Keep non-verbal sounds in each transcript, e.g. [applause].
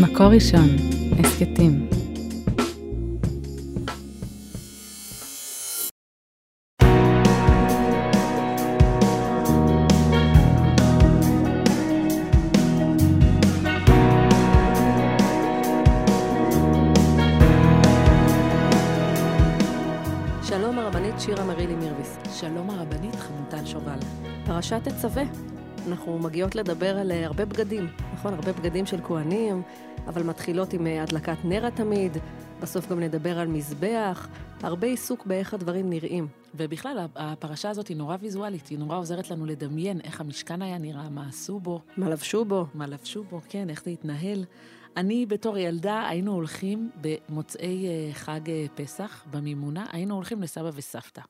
מקור ראשון, הסכתים. שלום הרבנית שירה מרילי מירביס. שלום הרבנית חמוטל שובל. פרשת תצווה. אנחנו מגיעות לדבר על אה, הרבה בגדים, נכון? הרבה בגדים של כהנים, אבל מתחילות עם אה, הדלקת נר התמיד, בסוף גם נדבר על מזבח, הרבה עיסוק באיך הדברים נראים. ובכלל, הפרשה הזאת היא נורא ויזואלית, היא נורא עוזרת לנו לדמיין איך המשכן היה נראה, מה עשו בו. מה לבשו בו? מה לבשו בו, כן, איך זה התנהל. אני בתור ילדה היינו הולכים במוצאי אה, חג פסח, במימונה, היינו הולכים לסבא וסבתא.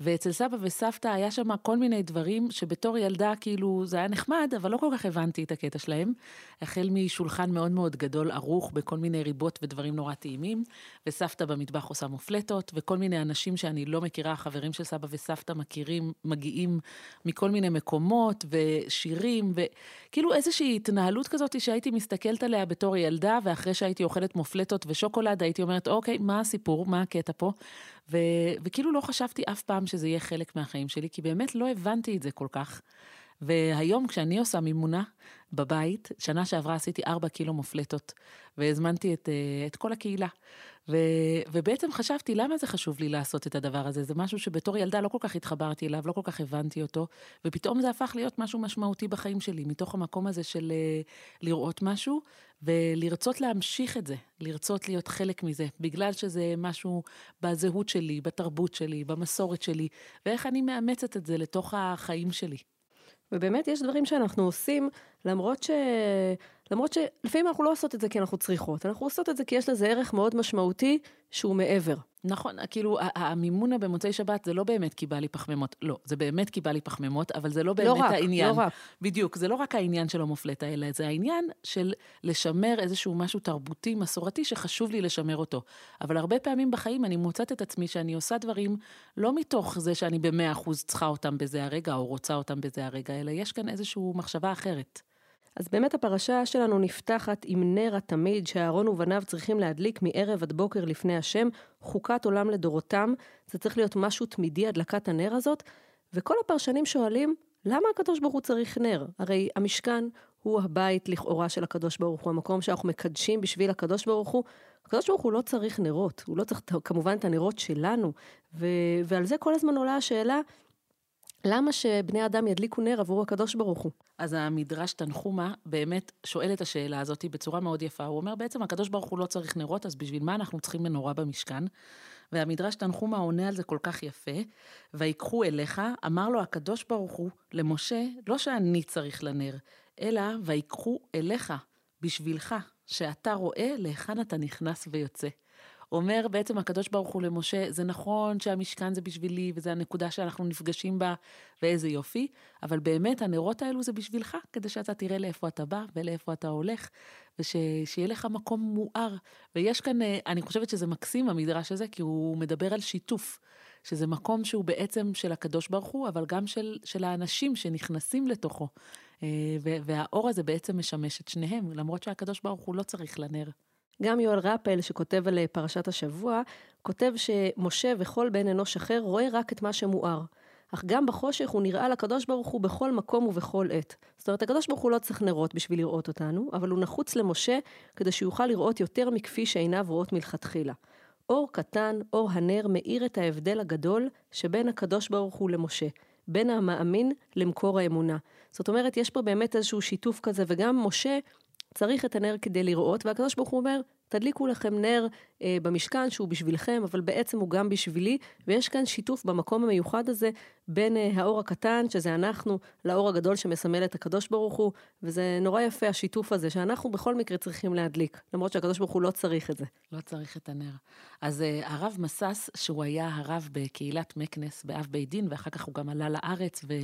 ואצל סבא וסבתא היה שם כל מיני דברים שבתור ילדה כאילו זה היה נחמד, אבל לא כל כך הבנתי את הקטע שלהם. החל משולחן מאוד מאוד גדול, ערוך בכל מיני ריבות ודברים נורא טעימים, וסבתא במטבח עושה מופלטות, וכל מיני אנשים שאני לא מכירה, חברים של סבא וסבתא מכירים, מגיעים מכל מיני מקומות, ושירים, וכאילו איזושהי התנהלות כזאת שהייתי מסתכלת עליה בתור ילדה, ואחרי שהייתי אוכלת מופלטות ושוקולד, הייתי אומרת, אוקיי, מה הסיפור, מה הקטע פה? ו- וכאילו לא חשבתי אף פעם שזה יהיה חלק מהחיים שלי, כי באמת לא הבנתי את זה כל כך. והיום כשאני עושה מימונה בבית, שנה שעברה עשיתי ארבע קילו מופלטות, והזמנתי את, אה, את כל הקהילה. ו, ובעצם חשבתי, למה זה חשוב לי לעשות את הדבר הזה? זה משהו שבתור ילדה לא כל כך התחברתי אליו, לא כל כך הבנתי אותו, ופתאום זה הפך להיות משהו משמעותי בחיים שלי, מתוך המקום הזה של אה, לראות משהו, ולרצות להמשיך את זה, לרצות להיות חלק מזה, בגלל שזה משהו בזהות שלי, בתרבות שלי, במסורת שלי, ואיך אני מאמצת את זה לתוך החיים שלי. ובאמת יש דברים שאנחנו עושים, למרות ש... למרות שלפעמים אנחנו לא עושות את זה כי אנחנו צריכות, אנחנו עושות את זה כי יש לזה ערך מאוד משמעותי שהוא מעבר. נכון, כאילו המימונה במוצאי שבת זה לא באמת כי בא לי פחמימות, לא, זה באמת כי בא לי פחמימות, אבל זה לא, לא באמת לא רק, העניין. לא רק. בדיוק, זה לא רק העניין של המופלטה, אלא זה העניין של לשמר איזשהו משהו תרבותי, מסורתי, שחשוב לי לשמר אותו. אבל הרבה פעמים בחיים אני מוצאת את עצמי שאני עושה דברים לא מתוך זה שאני במאה אחוז צריכה אותם בזה הרגע, או רוצה אותם בזה הרגע, אלא יש כאן איזושהי מחשבה אחרת. אז באמת הפרשה שלנו נפתחת עם נר התמיד שאהרון ובניו צריכים להדליק מערב עד בוקר לפני השם, חוקת עולם לדורותם. זה צריך להיות משהו תמידי, הדלקת הנר הזאת. וכל הפרשנים שואלים, למה הקדוש ברוך הוא צריך נר? הרי המשכן הוא הבית לכאורה של הקדוש ברוך הוא, המקום שאנחנו מקדשים בשביל הקדוש ברוך הוא. הקדוש ברוך הוא לא צריך נרות, הוא לא צריך כמובן את הנרות שלנו. ו- ועל זה כל הזמן עולה השאלה, למה שבני אדם ידליקו נר עבור הקדוש ברוך הוא? אז המדרש תנחומה באמת שואל את השאלה הזאת בצורה מאוד יפה. הוא אומר, בעצם הקדוש ברוך הוא לא צריך נרות, אז בשביל מה אנחנו צריכים מנורה במשכן? והמדרש תנחומה עונה על זה כל כך יפה, ויקחו אליך, אמר לו הקדוש ברוך הוא למשה, לא שאני צריך לנר, אלא ויקחו אליך, בשבילך, שאתה רואה להיכן אתה נכנס ויוצא. אומר בעצם הקדוש ברוך הוא למשה, זה נכון שהמשכן זה בשבילי, וזו הנקודה שאנחנו נפגשים בה, ואיזה יופי, אבל באמת הנרות האלו זה בשבילך, כדי שאתה תראה לאיפה אתה בא ולאיפה אתה הולך, ושיהיה לך מקום מואר. ויש כאן, אה, אני חושבת שזה מקסים המדרש הזה, כי הוא מדבר על שיתוף. שזה מקום שהוא בעצם של הקדוש ברוך הוא, אבל גם של, של האנשים שנכנסים לתוכו. אה, והאור הזה בעצם משמש את שניהם, למרות שהקדוש ברוך הוא לא צריך לנר. גם יואל רפל, שכותב על אה, פרשת השבוע, כותב שמשה וכל בן אנוש אחר רואה רק את מה שמואר. אך גם בחושך הוא נראה לקדוש ברוך הוא בכל מקום ובכל עת. זאת אומרת, הקדוש ברוך הוא לא צריך נרות בשביל לראות אותנו, אבל הוא נחוץ למשה כדי שיוכל לראות יותר מכפי שעיניו רואות מלכתחילה. אור קטן, אור הנר, מאיר את ההבדל הגדול שבין הקדוש ברוך הוא למשה. בין המאמין למקור האמונה. זאת אומרת, יש פה באמת איזשהו שיתוף כזה, וגם משה צריך את הנר כדי לראות, והקדוש ברוך הוא אומר, תדליקו לכם נר אה, במשכן שהוא בשבילכם, אבל בעצם הוא גם בשבילי, ויש כאן שיתוף במקום המיוחד הזה בין אה, האור הקטן, שזה אנחנו, לאור הגדול שמסמל את הקדוש ברוך הוא, וזה נורא יפה השיתוף הזה, שאנחנו בכל מקרה צריכים להדליק, למרות שהקדוש ברוך הוא לא צריך את זה. לא צריך את הנר. אז אה, הרב מסס, שהוא היה הרב בקהילת מקנס באב בית דין, ואחר כך הוא גם עלה לארץ ו...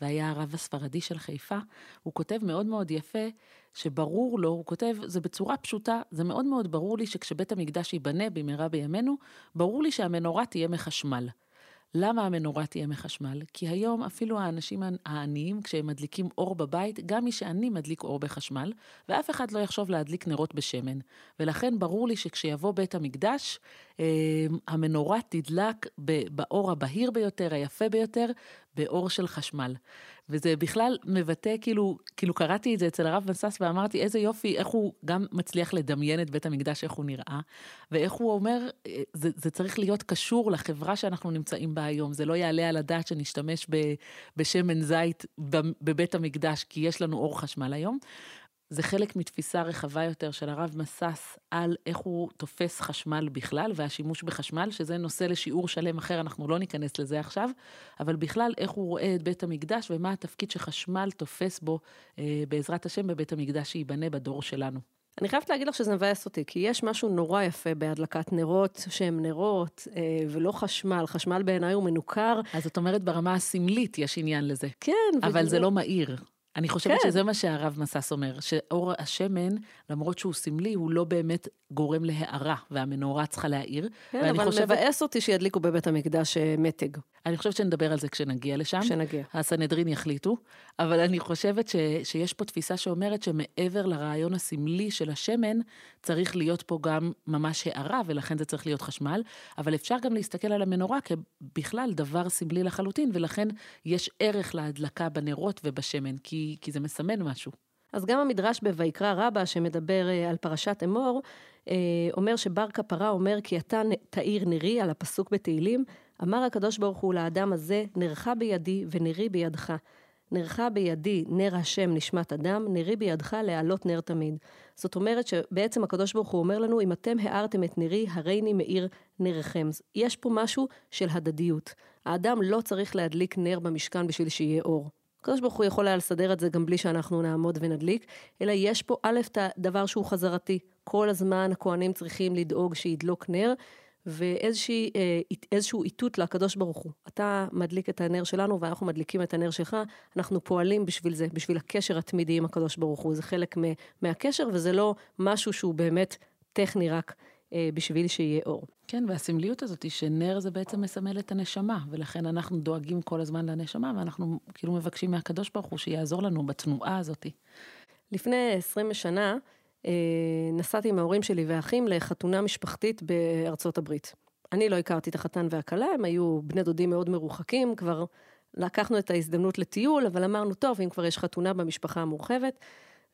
והיה הרב הספרדי של חיפה, הוא כותב מאוד מאוד יפה, שברור לו, הוא כותב, זה בצורה פשוטה, זה מאוד מאוד ברור לי שכשבית המקדש ייבנה במהרה בימינו, ברור לי שהמנורה תהיה מחשמל. למה המנורה תהיה מחשמל? כי היום אפילו האנשים העניים, כשהם מדליקים אור בבית, גם מי שעני מדליק אור בחשמל, ואף אחד לא יחשוב להדליק נרות בשמן. ולכן ברור לי שכשיבוא בית המקדש, אה, המנורה תדלק באור הבהיר ביותר, היפה ביותר, באור של חשמל. וזה בכלל מבטא, כאילו, כאילו קראתי את זה אצל הרב מסס ואמרתי, איזה יופי, איך הוא גם מצליח לדמיין את בית המקדש, איך הוא נראה, ואיך הוא אומר, אה, זה, זה צריך להיות קשור לחברה שאנחנו נמצאים בה היום. זה לא יעלה על הדעת שנשתמש ב, בשמן זית בבית המקדש, כי יש לנו אור חשמל היום. זה חלק מתפיסה רחבה יותר של הרב מסס על איך הוא תופס חשמל בכלל והשימוש בחשמל, שזה נושא לשיעור שלם אחר, אנחנו לא ניכנס לזה עכשיו, אבל בכלל איך הוא רואה את בית המקדש ומה התפקיד שחשמל תופס בו, אה, בעזרת השם, בבית המקדש שייבנה בדור שלנו. אני חייבת להגיד לך שזה מבאס אותי, כי יש משהו נורא יפה בהדלקת נרות, שהם נרות אה, ולא חשמל. חשמל בעיניי הוא מנוכר. אז את אומרת ברמה הסמלית יש עניין לזה. כן. אבל וזה לא מאיר. אני חושבת כן. שזה מה שהרב מסס אומר, שאור השמן, למרות שהוא סמלי, הוא לא באמת גורם להארה, והמנורה צריכה להאיר. כן, אבל חושבת... מבאס אותי שידליקו בבית המקדש אה, מתג. אני חושבת שנדבר על זה כשנגיע לשם. כשנגיע. הסנהדרין יחליטו, אבל אני חושבת ש, שיש פה תפיסה שאומרת שמעבר לרעיון הסמלי של השמן, צריך להיות פה גם ממש הארה, ולכן זה צריך להיות חשמל, אבל אפשר גם להסתכל על המנורה כבכלל דבר סמלי לחלוטין, ולכן יש ערך להדלקה בנרות ובשמן, כי, כי זה מסמן משהו. אז גם המדרש בויקרא רבה, שמדבר אה, על פרשת אמור, אה, אומר שבר כפרה אומר כי אתה תאיר נרי על הפסוק בתהילים, אמר הקדוש ברוך הוא לאדם הזה, נרך בידי ונרי בידך. נרך בידי נר השם נשמת אדם, נרי בידך להעלות נר תמיד. זאת אומרת שבעצם הקדוש ברוך הוא אומר לנו, אם אתם הארתם את נרי, הריני מאיר נריכם. יש פה משהו של הדדיות. האדם לא צריך להדליק נר במשכן בשביל שיהיה אור. הקדוש ברוך הוא יכול היה לסדר את זה גם בלי שאנחנו נעמוד ונדליק, אלא יש פה א', את הדבר שהוא חזרתי. כל הזמן הכוהנים צריכים לדאוג שידלוק נר, ואיזשהו איתות לקדוש ברוך הוא. אתה מדליק את הנר שלנו ואנחנו מדליקים את הנר שלך, אנחנו פועלים בשביל זה, בשביל הקשר התמידי עם הקדוש ברוך הוא. זה חלק מהקשר וזה לא משהו שהוא באמת טכני רק אה, בשביל שיהיה אור. כן, והסמליות הזאת היא שנר זה בעצם מסמל את הנשמה, ולכן אנחנו דואגים כל הזמן לנשמה, ואנחנו כאילו מבקשים מהקדוש ברוך הוא שיעזור לנו בתנועה הזאת. לפני 20 שנה, אה, נסעתי עם ההורים שלי ואחים לחתונה משפחתית בארצות הברית. אני לא הכרתי את החתן והכלה, הם היו בני דודים מאוד מרוחקים, כבר לקחנו את ההזדמנות לטיול, אבל אמרנו, טוב, אם כבר יש חתונה במשפחה המורחבת,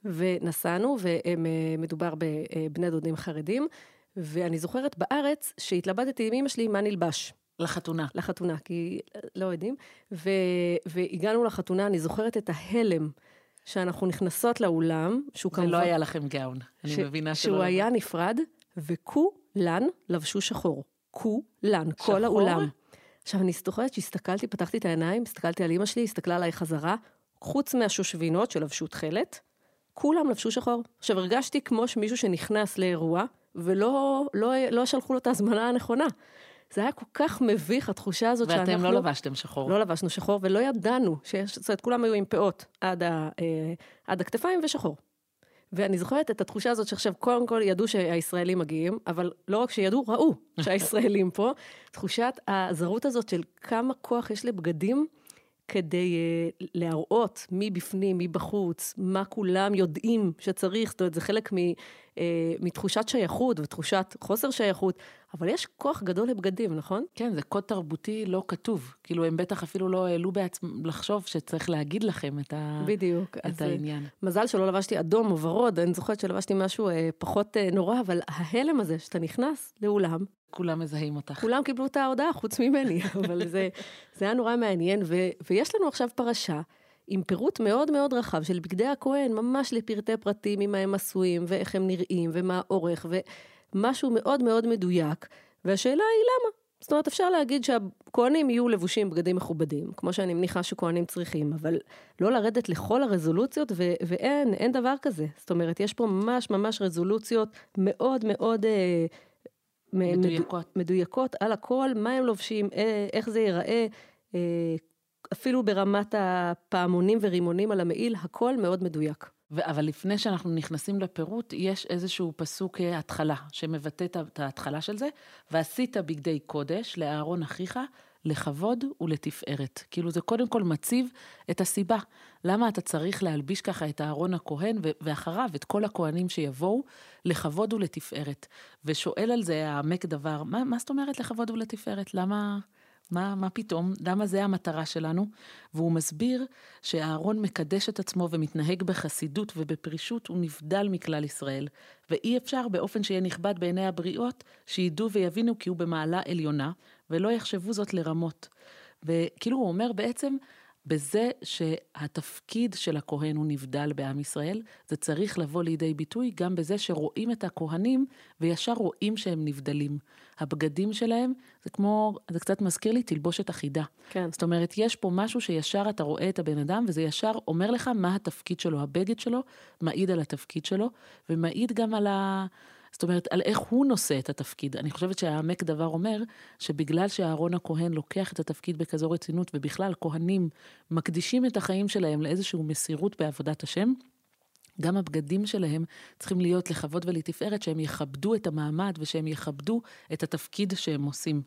ונסענו, ומדובר בבני דודים חרדים, ואני זוכרת בארץ שהתלבטתי עם אמא שלי מה נלבש. לחתונה. לחתונה, כי לא יודעים. ו, והגענו לחתונה, אני זוכרת את ההלם. שאנחנו נכנסות לאולם, שהוא כמובן... ולא היה לכם גאון, אני ש... מבינה שלא... שהוא היה נפרד, וכולן לבשו שחור. כולן, שחור? כל האולם. עכשיו, אני זוכרת שהסתכלתי, פתחתי את העיניים, הסתכלתי על אימא שלי, הסתכלה עליי חזרה, חוץ מהשושבינות שלבשו תכלת, כולם לבשו שחור. עכשיו, הרגשתי כמו מישהו שנכנס לאירוע, ולא לא, לא שלחו לו את ההזמנה הנכונה. זה היה כל כך מביך, התחושה הזאת ואתם שאנחנו... ואתם לא לבשתם שחור. לא לבשנו שחור, ולא ידענו שיש... זאת אומרת, כולם היו עם פאות עד, ה, אה, עד הכתפיים ושחור. ואני זוכרת את התחושה הזאת שעכשיו, קודם כל ידעו שהישראלים מגיעים, אבל לא רק שידעו, ראו [laughs] שהישראלים פה. תחושת הזרות הזאת של כמה כוח יש לבגדים. כדי uh, להראות מי בפנים, מי בחוץ, מה כולם יודעים שצריך, זאת אומרת, זה חלק מ, uh, מתחושת שייכות ותחושת חוסר שייכות, אבל יש כוח גדול לבגדים, נכון? כן, זה קוד תרבותי לא כתוב. כאילו, הם בטח אפילו לא העלו בעצמם לחשוב שצריך להגיד לכם את, ה... בדיוק, את העניין. מזל שלא לבשתי אדום או ורוד, אני זוכרת שלבשתי משהו uh, פחות uh, נורא, אבל ההלם הזה, שאתה נכנס לאולם, כולם מזהים אותך. כולם קיבלו את ההודעה, חוץ ממני, [laughs] אבל זה, זה היה נורא מעניין, ו, ויש לנו עכשיו פרשה עם פירוט מאוד מאוד רחב של בגדי הכהן, ממש לפרטי פרטים, ממה הם עשויים, ואיך הם נראים, ומה האורך, ומשהו מאוד מאוד מדויק, והשאלה היא למה? זאת אומרת, אפשר להגיד שהכהנים יהיו לבושים בגדים מכובדים, כמו שאני מניחה שכהנים צריכים, אבל לא לרדת לכל הרזולוציות, ו- ואין, אין דבר כזה. זאת אומרת, יש פה ממש ממש רזולוציות מאוד מאוד אה, מדויקות. מדויקות על הכל, מה הם לובשים, אה, איך זה ייראה, אה, אפילו ברמת הפעמונים ורימונים על המעיל, הכל מאוד מדויק. אבל לפני שאנחנו נכנסים לפירוט, יש איזשהו פסוק אה, התחלה, שמבטא את ההתחלה של זה, ועשית בגדי קודש לאהרון אחיך, לכבוד ולתפארת. כאילו זה קודם כל מציב את הסיבה. למה אתה צריך להלביש ככה את אהרון הכהן ואחריו את כל הכהנים שיבואו לכבוד ולתפארת. ושואל על זה העמק דבר, מה, מה זאת אומרת לכבוד ולתפארת? למה... מה, מה פתאום? למה זה המטרה שלנו? והוא מסביר שאהרון מקדש את עצמו ומתנהג בחסידות ובפרישות, הוא נבדל מכלל ישראל. ואי אפשר באופן שיהיה נכבד בעיני הבריות, שידעו ויבינו כי הוא במעלה עליונה, ולא יחשבו זאת לרמות. וכאילו הוא אומר בעצם, בזה שהתפקיד של הכהן הוא נבדל בעם ישראל, זה צריך לבוא לידי ביטוי גם בזה שרואים את הכהנים וישר רואים שהם נבדלים. הבגדים שלהם זה כמו, זה קצת מזכיר לי תלבושת אחידה. כן. זאת אומרת, יש פה משהו שישר אתה רואה את הבן אדם וזה ישר אומר לך מה התפקיד שלו, הבגד שלו מעיד על התפקיד שלו ומעיד גם על ה... זאת אומרת, על איך הוא נושא את התפקיד. אני חושבת שהעמק דבר אומר, שבגלל שאהרון הכהן לוקח את התפקיד בכזו רצינות, ובכלל כהנים מקדישים את החיים שלהם לאיזושהי מסירות בעבודת השם, גם הבגדים שלהם צריכים להיות לכבוד ולתפארת, שהם יכבדו את המעמד ושהם יכבדו את התפקיד שהם עושים.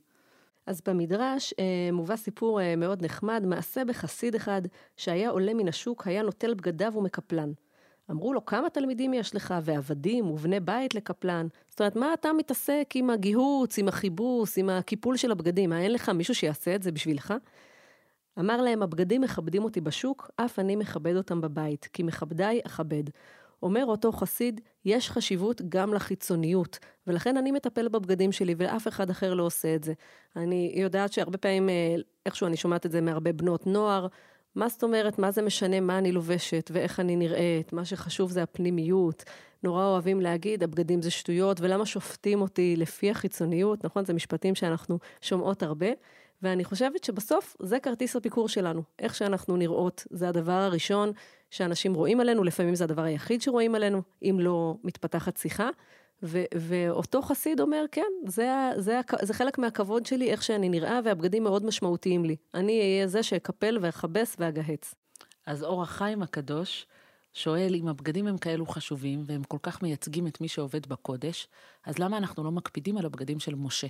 אז במדרש אה, מובא סיפור אה, מאוד נחמד, מעשה בחסיד אחד שהיה עולה מן השוק, היה נוטל בגדיו ומקפלן. אמרו לו, כמה תלמידים יש לך, ועבדים ובני בית לקפלן? זאת אומרת, מה אתה מתעסק עם הגיהוץ, עם החיבוס, עם הקיפול של הבגדים? מה, אין לך מישהו שיעשה את זה בשבילך? אמר להם, הבגדים מכבדים אותי בשוק, אף אני מכבד אותם בבית, כי מכבדיי אכבד. אומר אותו חסיד, יש חשיבות גם לחיצוניות, ולכן אני מטפל בבגדים שלי, ואף אחד אחר לא עושה את זה. אני יודעת שהרבה פעמים, אה, איכשהו אני שומעת את זה מהרבה בנות נוער, מה זאת אומרת, מה זה משנה מה אני לובשת ואיך אני נראית, מה שחשוב זה הפנימיות. נורא אוהבים להגיד, הבגדים זה שטויות, ולמה שופטים אותי לפי החיצוניות, נכון? זה משפטים שאנחנו שומעות הרבה, ואני חושבת שבסוף זה כרטיס הביקור שלנו. איך שאנחנו נראות, זה הדבר הראשון שאנשים רואים עלינו, לפעמים זה הדבר היחיד שרואים עלינו, אם לא מתפתחת שיחה. ו- ואותו חסיד אומר, כן, זה, זה, זה חלק מהכבוד שלי, איך שאני נראה, והבגדים מאוד משמעותיים לי. אני אהיה זה שאקפל ואכבס ואגהץ. אז אור החיים הקדוש שואל אם הבגדים הם כאלו חשובים, והם כל כך מייצגים את מי שעובד בקודש, אז למה אנחנו לא מקפידים על הבגדים של משה?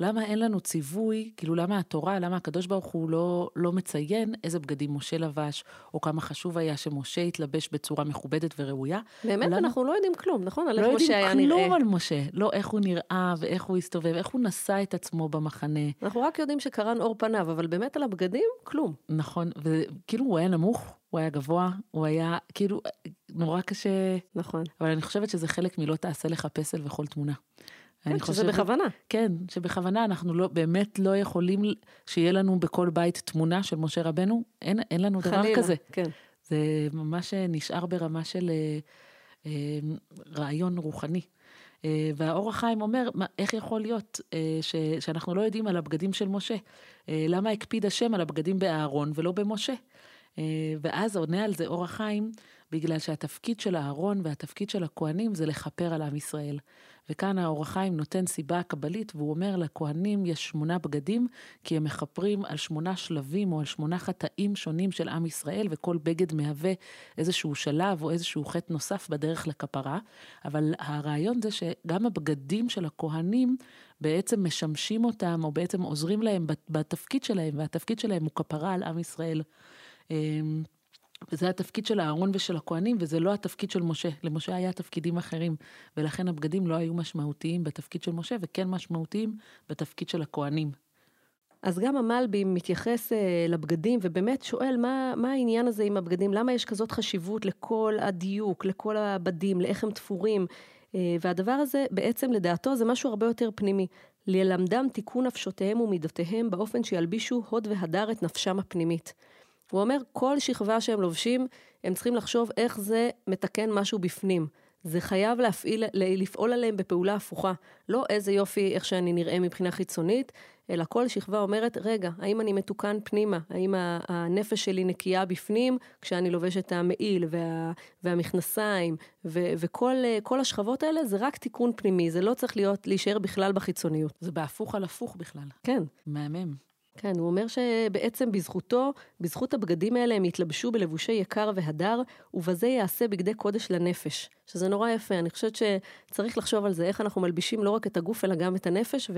למה אין לנו ציווי, כאילו למה התורה, למה הקדוש ברוך הוא לא, לא מציין איזה בגדים משה לבש, או כמה חשוב היה שמשה יתלבש בצורה מכובדת וראויה. באמת, למה? אנחנו לא יודעים כלום, נכון? על לא איך משה היה נראה. לא יודעים כלום על משה, לא איך הוא נראה ואיך הוא הסתובב, איך הוא נשא את עצמו במחנה. אנחנו רק יודעים שקרן אור פניו, אבל באמת על הבגדים, כלום. נכון, וכאילו הוא היה נמוך, הוא היה גבוה, הוא היה כאילו נורא קשה. נכון. אבל אני חושבת שזה חלק מלא תעשה לך פסל וכל תמונה. כן, שזה חושבת, בכוונה. כן, שבכוונה אנחנו לא, באמת לא יכולים שיהיה לנו בכל בית תמונה של משה רבנו, אין, אין לנו חלילה, דבר כזה. כן. זה ממש נשאר ברמה של אה, אה, רעיון רוחני. אה, והאור החיים אומר, מה, איך יכול להיות אה, ש, שאנחנו לא יודעים על הבגדים של משה? אה, למה הקפיד השם על הבגדים באהרון ולא במשה? אה, ואז עונה על זה אור החיים, בגלל שהתפקיד של אהרון והתפקיד של הכוהנים זה לכפר על עם ישראל. וכאן האור החיים נותן סיבה קבלית, והוא אומר לכהנים יש שמונה בגדים, כי הם מכפרים על שמונה שלבים או על שמונה חטאים שונים של עם ישראל, וכל בגד מהווה איזשהו שלב או איזשהו חטא נוסף בדרך לכפרה. אבל הרעיון זה שגם הבגדים של הכהנים בעצם משמשים אותם, או בעצם עוזרים להם בתפקיד שלהם, והתפקיד שלהם הוא כפרה על עם ישראל. וזה התפקיד של אהרון ושל הכוהנים, וזה לא התפקיד של משה. למשה היה תפקידים אחרים, ולכן הבגדים לא היו משמעותיים בתפקיד של משה, וכן משמעותיים בתפקיד של הכוהנים. אז גם המלבי מתייחס אה, לבגדים, ובאמת שואל מה, מה העניין הזה עם הבגדים, למה יש כזאת חשיבות לכל הדיוק, לכל הבדים, לאיך הם תפורים, אה, והדבר הזה בעצם לדעתו זה משהו הרבה יותר פנימי. ללמדם תיקון נפשותיהם ומידותיהם באופן שילבישו הוד והדר את נפשם הפנימית. הוא אומר, כל שכבה שהם לובשים, הם צריכים לחשוב איך זה מתקן משהו בפנים. זה חייב להפעיל, לפעול עליהם בפעולה הפוכה. לא איזה יופי, איך שאני נראה מבחינה חיצונית, אלא כל שכבה אומרת, רגע, האם אני מתוקן פנימה? האם הנפש שלי נקייה בפנים כשאני לובש את המעיל וה, והמכנסיים, ו, וכל השכבות האלה זה רק תיקון פנימי, זה לא צריך להיות, להישאר בכלל בחיצוניות. זה בהפוך על הפוך בכלל. כן. מהמם. כן, הוא אומר שבעצם בזכותו, בזכות הבגדים האלה הם יתלבשו בלבושי יקר והדר, ובזה יעשה בגדי קודש לנפש. שזה נורא יפה, אני חושבת שצריך לחשוב על זה, איך אנחנו מלבישים לא רק את הגוף אלא גם את הנפש,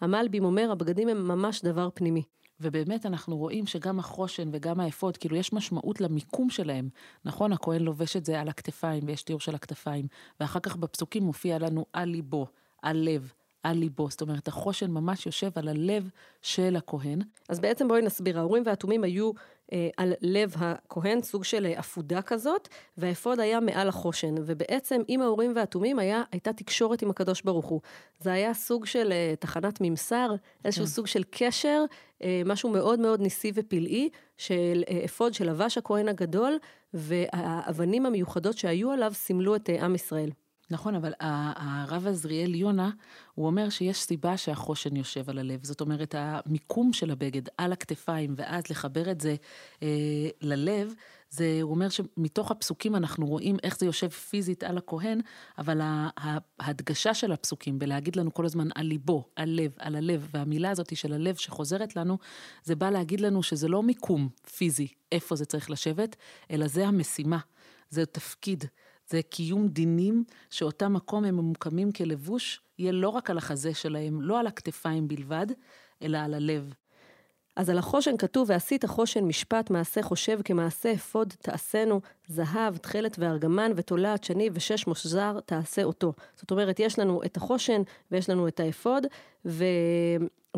והמלבים אומר, הבגדים הם ממש דבר פנימי. ובאמת אנחנו רואים שגם החושן וגם האפוד, כאילו יש משמעות למיקום שלהם. נכון, הכהן לובש את זה על הכתפיים, ויש תיאור של הכתפיים, ואחר כך בפסוקים מופיע לנו על ליבו, על לב, על ליבו. זאת אומרת, החושן ממש יושב על הלב של הכהן. אז בעצם בואי נסביר, האורים והתומים היו אה, על לב הכהן, סוג של אה, עפודה כזאת, והאפוד היה מעל החושן. ובעצם עם האורים והתומים היה, הייתה תקשורת עם הקדוש ברוך הוא. זה היה סוג של אה, תחנת ממסר, איזשהו כן. סוג של קשר, אה, משהו מאוד מאוד ניסי ופלאי, של אה, אפוד שלבש הכהן הגדול, והאבנים המיוחדות שהיו עליו סימלו את אה, עם ישראל. נכון, אבל הרב עזריאל יונה, הוא אומר שיש סיבה שהחושן יושב על הלב. זאת אומרת, המיקום של הבגד על הכתפיים, ואז לחבר את זה אה, ללב, זה, הוא אומר שמתוך הפסוקים אנחנו רואים איך זה יושב פיזית על הכהן, אבל ההדגשה של הפסוקים בלהגיד לנו כל הזמן על ליבו, על לב, על הלב, והמילה הזאת של הלב שחוזרת לנו, זה בא להגיד לנו שזה לא מיקום פיזי, איפה זה צריך לשבת, אלא זה המשימה, זה תפקיד. זה קיום דינים שאותם מקום הם ממוקמים כלבוש, יהיה לא רק על החזה שלהם, לא על הכתפיים בלבד, אלא על הלב. אז על החושן כתוב, ועשית חושן משפט מעשה חושב כמעשה אפוד תעשינו, זהב, תכלת וארגמן ותולעת שני ושש מושזר תעשה אותו. זאת אומרת, יש לנו את החושן ויש לנו את האפוד, ו...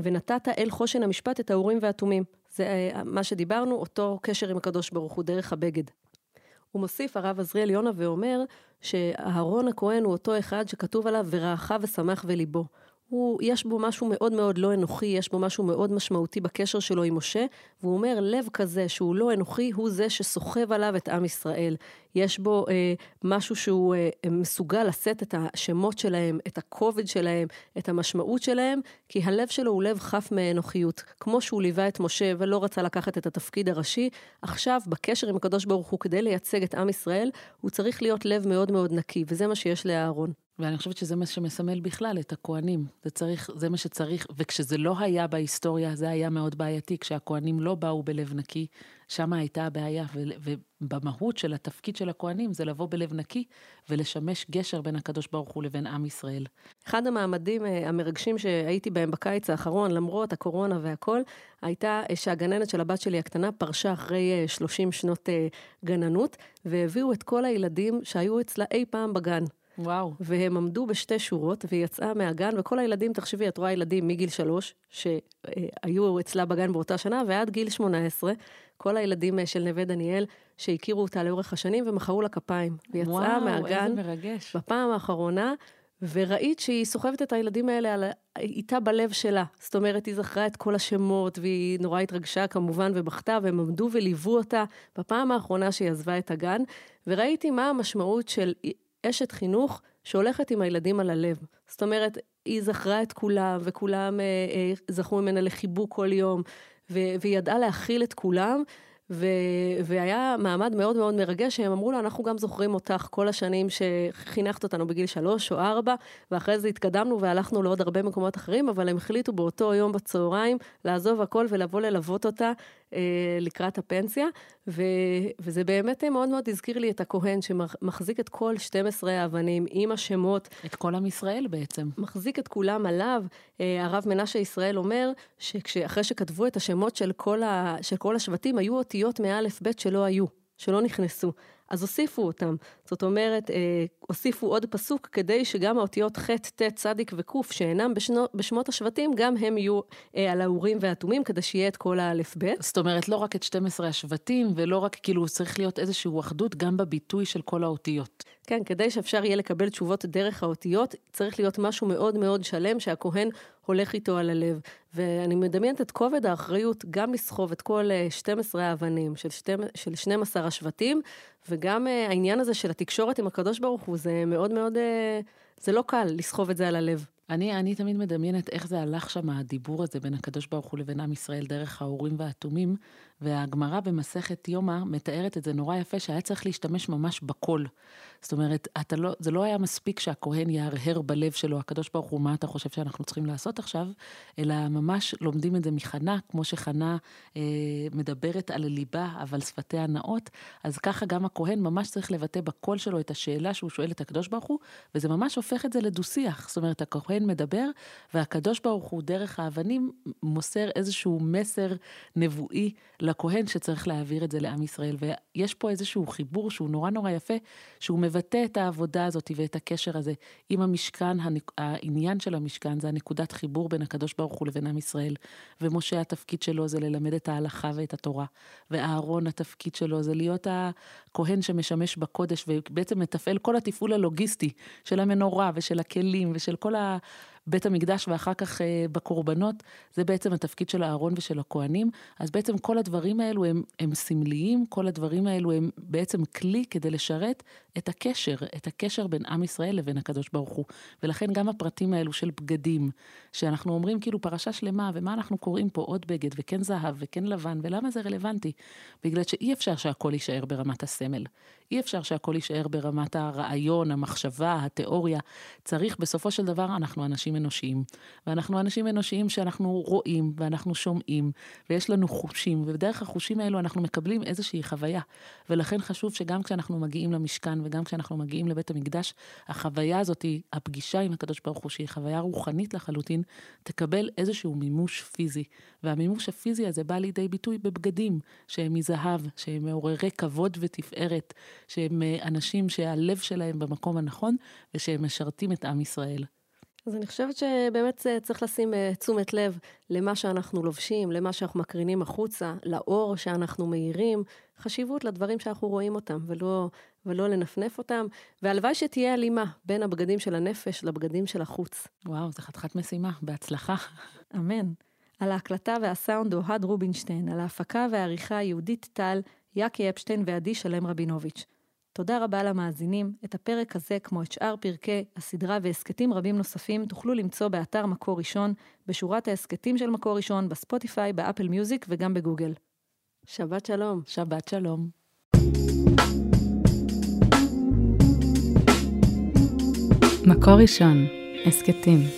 ונתת אל חושן המשפט את האורים והתומים. זה אה, מה שדיברנו, אותו קשר עם הקדוש ברוך הוא, דרך הבגד. הוא מוסיף, הרב עזריאל יונה, ואומר שאהרון הכהן הוא אותו אחד שכתוב עליו, ורעך ושמח וליבו. הוא, יש בו משהו מאוד מאוד לא אנוכי, יש בו משהו מאוד משמעותי בקשר שלו עם משה, והוא אומר, לב כזה שהוא לא אנוכי, הוא זה שסוחב עליו את עם ישראל. יש בו אה, משהו שהוא אה, מסוגל לשאת את השמות שלהם, את הכובד שלהם, את המשמעות שלהם, כי הלב שלו הוא לב חף מאנוכיות. כמו שהוא ליווה את משה ולא רצה לקחת את התפקיד הראשי, עכשיו, בקשר עם הקדוש ברוך הוא, כדי לייצג את עם ישראל, הוא צריך להיות לב מאוד מאוד נקי, וזה מה שיש לאהרון. ואני חושבת שזה מה שמסמל בכלל את הכוהנים. זה צריך, זה מה שצריך, וכשזה לא היה בהיסטוריה, זה היה מאוד בעייתי. כשהכוהנים לא באו בלב נקי, שם הייתה הבעיה. ו, ובמהות של התפקיד של הכוהנים זה לבוא בלב נקי ולשמש גשר בין הקדוש ברוך הוא לבין עם ישראל. אחד המעמדים אה, המרגשים שהייתי בהם בקיץ האחרון, למרות הקורונה והכל, הייתה אה, שהגננת של הבת שלי הקטנה פרשה אחרי 30 אה, שנות גננות, והביאו את כל הילדים שהיו אצלה אי פעם בגן. וואו. והם עמדו בשתי שורות, והיא יצאה מהגן, וכל הילדים, תחשבי, את רואה ילדים מגיל שלוש, שהיו אצלה בגן באותה שנה, ועד גיל 18, כל הילדים של נווה דניאל, שהכירו אותה לאורך השנים, ומחאו לה כפיים. והיא יצאה וואו, מהגן, בפעם האחרונה, וראית שהיא סוחבת את הילדים האלה על, איתה בלב שלה. זאת אומרת, היא זכרה את כל השמות, והיא נורא התרגשה כמובן ובכתה, והם עמדו וליוו אותה בפעם האחרונה שהיא עזבה את הגן, וראיתי מה המשמעות של אשת חינוך שהולכת עם הילדים על הלב. זאת אומרת, היא זכרה את כולם, וכולם אה, אה, זכרו ממנה לחיבוק כל יום, והיא ידעה להכיל את כולם, ו... והיה מעמד מאוד מאוד מרגש, שהם אמרו לה, אנחנו גם זוכרים אותך כל השנים שחינכת אותנו בגיל שלוש או ארבע, ואחרי זה התקדמנו והלכנו לעוד הרבה מקומות אחרים, אבל הם החליטו באותו יום בצהריים לעזוב הכל ולבוא ללוות אותה לקראת הפנסיה, ו... וזה באמת מאוד מאוד הזכיר לי את הכהן שמחזיק את כל 12 האבנים עם השמות. את כל עם ישראל בעצם. מחזיק את כולם עליו. אה, הרב מנשה ישראל אומר, שאחרי שכתבו את השמות של כל, ה... של כל השבטים, היו אותיות מאלף בית שלא היו, שלא נכנסו. אז הוסיפו אותם. זאת אומרת, אה, הוסיפו עוד פסוק כדי שגם האותיות ח', ט', צ' וק', שאינם בשנו, בשמות השבטים, גם הם יהיו אה, על האורים והתומים, כדי שיהיה את כל האלף בית. זאת אומרת, לא רק את 12 השבטים, ולא רק, כאילו, צריך להיות איזושהי אחדות גם בביטוי של כל האותיות. כן, כדי שאפשר יהיה לקבל תשובות דרך האותיות, צריך להיות משהו מאוד מאוד שלם שהכהן הולך איתו על הלב. ואני מדמיינת את כובד האחריות גם לסחוב את כל 12 אה, האבנים של, שתי, של 12 השבטים, וגם אה, העניין הזה של התקשורת עם הקדוש ברוך הוא, זה מאוד מאוד, אה, זה לא קל לסחוב את זה על הלב. אני, אני תמיד מדמיינת איך זה הלך שם, הדיבור הזה בין הקדוש ברוך הוא לבין עם ישראל דרך האורים והתומים, והגמרא במסכת יומא מתארת את זה נורא יפה, שהיה צריך להשתמש ממש בקול. זאת אומרת, לא, זה לא היה מספיק שהכהן יהרהר בלב שלו, הקדוש ברוך הוא, מה אתה חושב שאנחנו צריכים לעשות עכשיו, אלא ממש לומדים את זה מחנה, כמו שחנה אה, מדברת על ליבה, אבל שפתיה נאות, אז ככה גם הכהן ממש צריך לבטא בקול שלו את השאלה שהוא שואל את הקדוש ברוך הוא, וזה ממש הופך את זה לדו-שיח. זאת אומרת, הכהן מדבר, והקדוש ברוך הוא, דרך האבנים, מוסר איזשהו מסר נבואי לכהן שצריך להעביר את זה לעם ישראל. ויש פה איזשהו חיבור שהוא נורא נורא יפה, שהוא מבטא את העבודה הזאת ואת הקשר הזה עם המשכן, העניין של המשכן זה הנקודת חיבור בין הקדוש ברוך הוא לבין עם ישראל. ומשה התפקיד שלו זה ללמד את ההלכה ואת התורה. ואהרון התפקיד שלו זה להיות הכהן שמשמש בקודש ובעצם מתפעל כל התפעול הלוגיסטי של המנורה ושל הכלים ושל כל ה... בית המקדש ואחר כך אה, בקורבנות, זה בעצם התפקיד של אהרון ושל הכוהנים. אז בעצם כל הדברים האלו הם, הם סמליים, כל הדברים האלו הם בעצם כלי כדי לשרת את הקשר, את הקשר בין עם ישראל לבין הקדוש ברוך הוא. ולכן גם הפרטים האלו של בגדים, שאנחנו אומרים כאילו פרשה שלמה, ומה אנחנו קוראים פה עוד בגד, וכן זהב, וכן לבן, ולמה זה רלוונטי? בגלל שאי אפשר שהכל יישאר ברמת הסמל. אי אפשר שהכל יישאר ברמת הרעיון, המחשבה, התיאוריה. צריך, בסופו של דבר, אנחנו אנשים אנושיים. ואנחנו אנשים אנושיים שאנחנו רואים, ואנחנו שומעים, ויש לנו חושים, ובדרך החושים האלו אנחנו מקבלים איזושהי חוויה. ולכן חשוב שגם כשאנחנו מגיעים למשכן, וגם כשאנחנו מגיעים לבית המקדש, החוויה הזאת, הפגישה עם הקדוש ברוך הוא, שהיא חוויה רוחנית לחלוטין, תקבל איזשהו מימוש פיזי. והמימוש הפיזי הזה בא לידי ביטוי בבגדים שהם מזהב, שהם מעוררי כבוד ותפארת, שהם אה, אנשים שהלב שלהם במקום הנכון, ושהם משרתים את עם ישראל. אז אני חושבת שבאמת אה, צריך לשים אה, תשומת לב למה שאנחנו לובשים, למה שאנחנו מקרינים החוצה, לאור שאנחנו מאירים, חשיבות לדברים שאנחנו רואים אותם, ולא, ולא לנפנף אותם, והלוואי שתהיה הלימה בין הבגדים של הנפש לבגדים של החוץ. וואו, זו חתיכת משימה, בהצלחה. [laughs] אמן. על ההקלטה והסאונד אוהד רובינשטיין, על ההפקה והעריכה יהודית טל, יאקי אפשטיין ועדי שלם רבינוביץ'. תודה רבה למאזינים. את הפרק הזה, כמו את שאר פרקי הסדרה והסכתים רבים נוספים, תוכלו למצוא באתר מקור ראשון, בשורת ההסכתים של מקור ראשון, בספוטיפיי, באפל מיוזיק וגם בגוגל. שבת שלום. שבת שלום. מקור ראשון, הסכתים.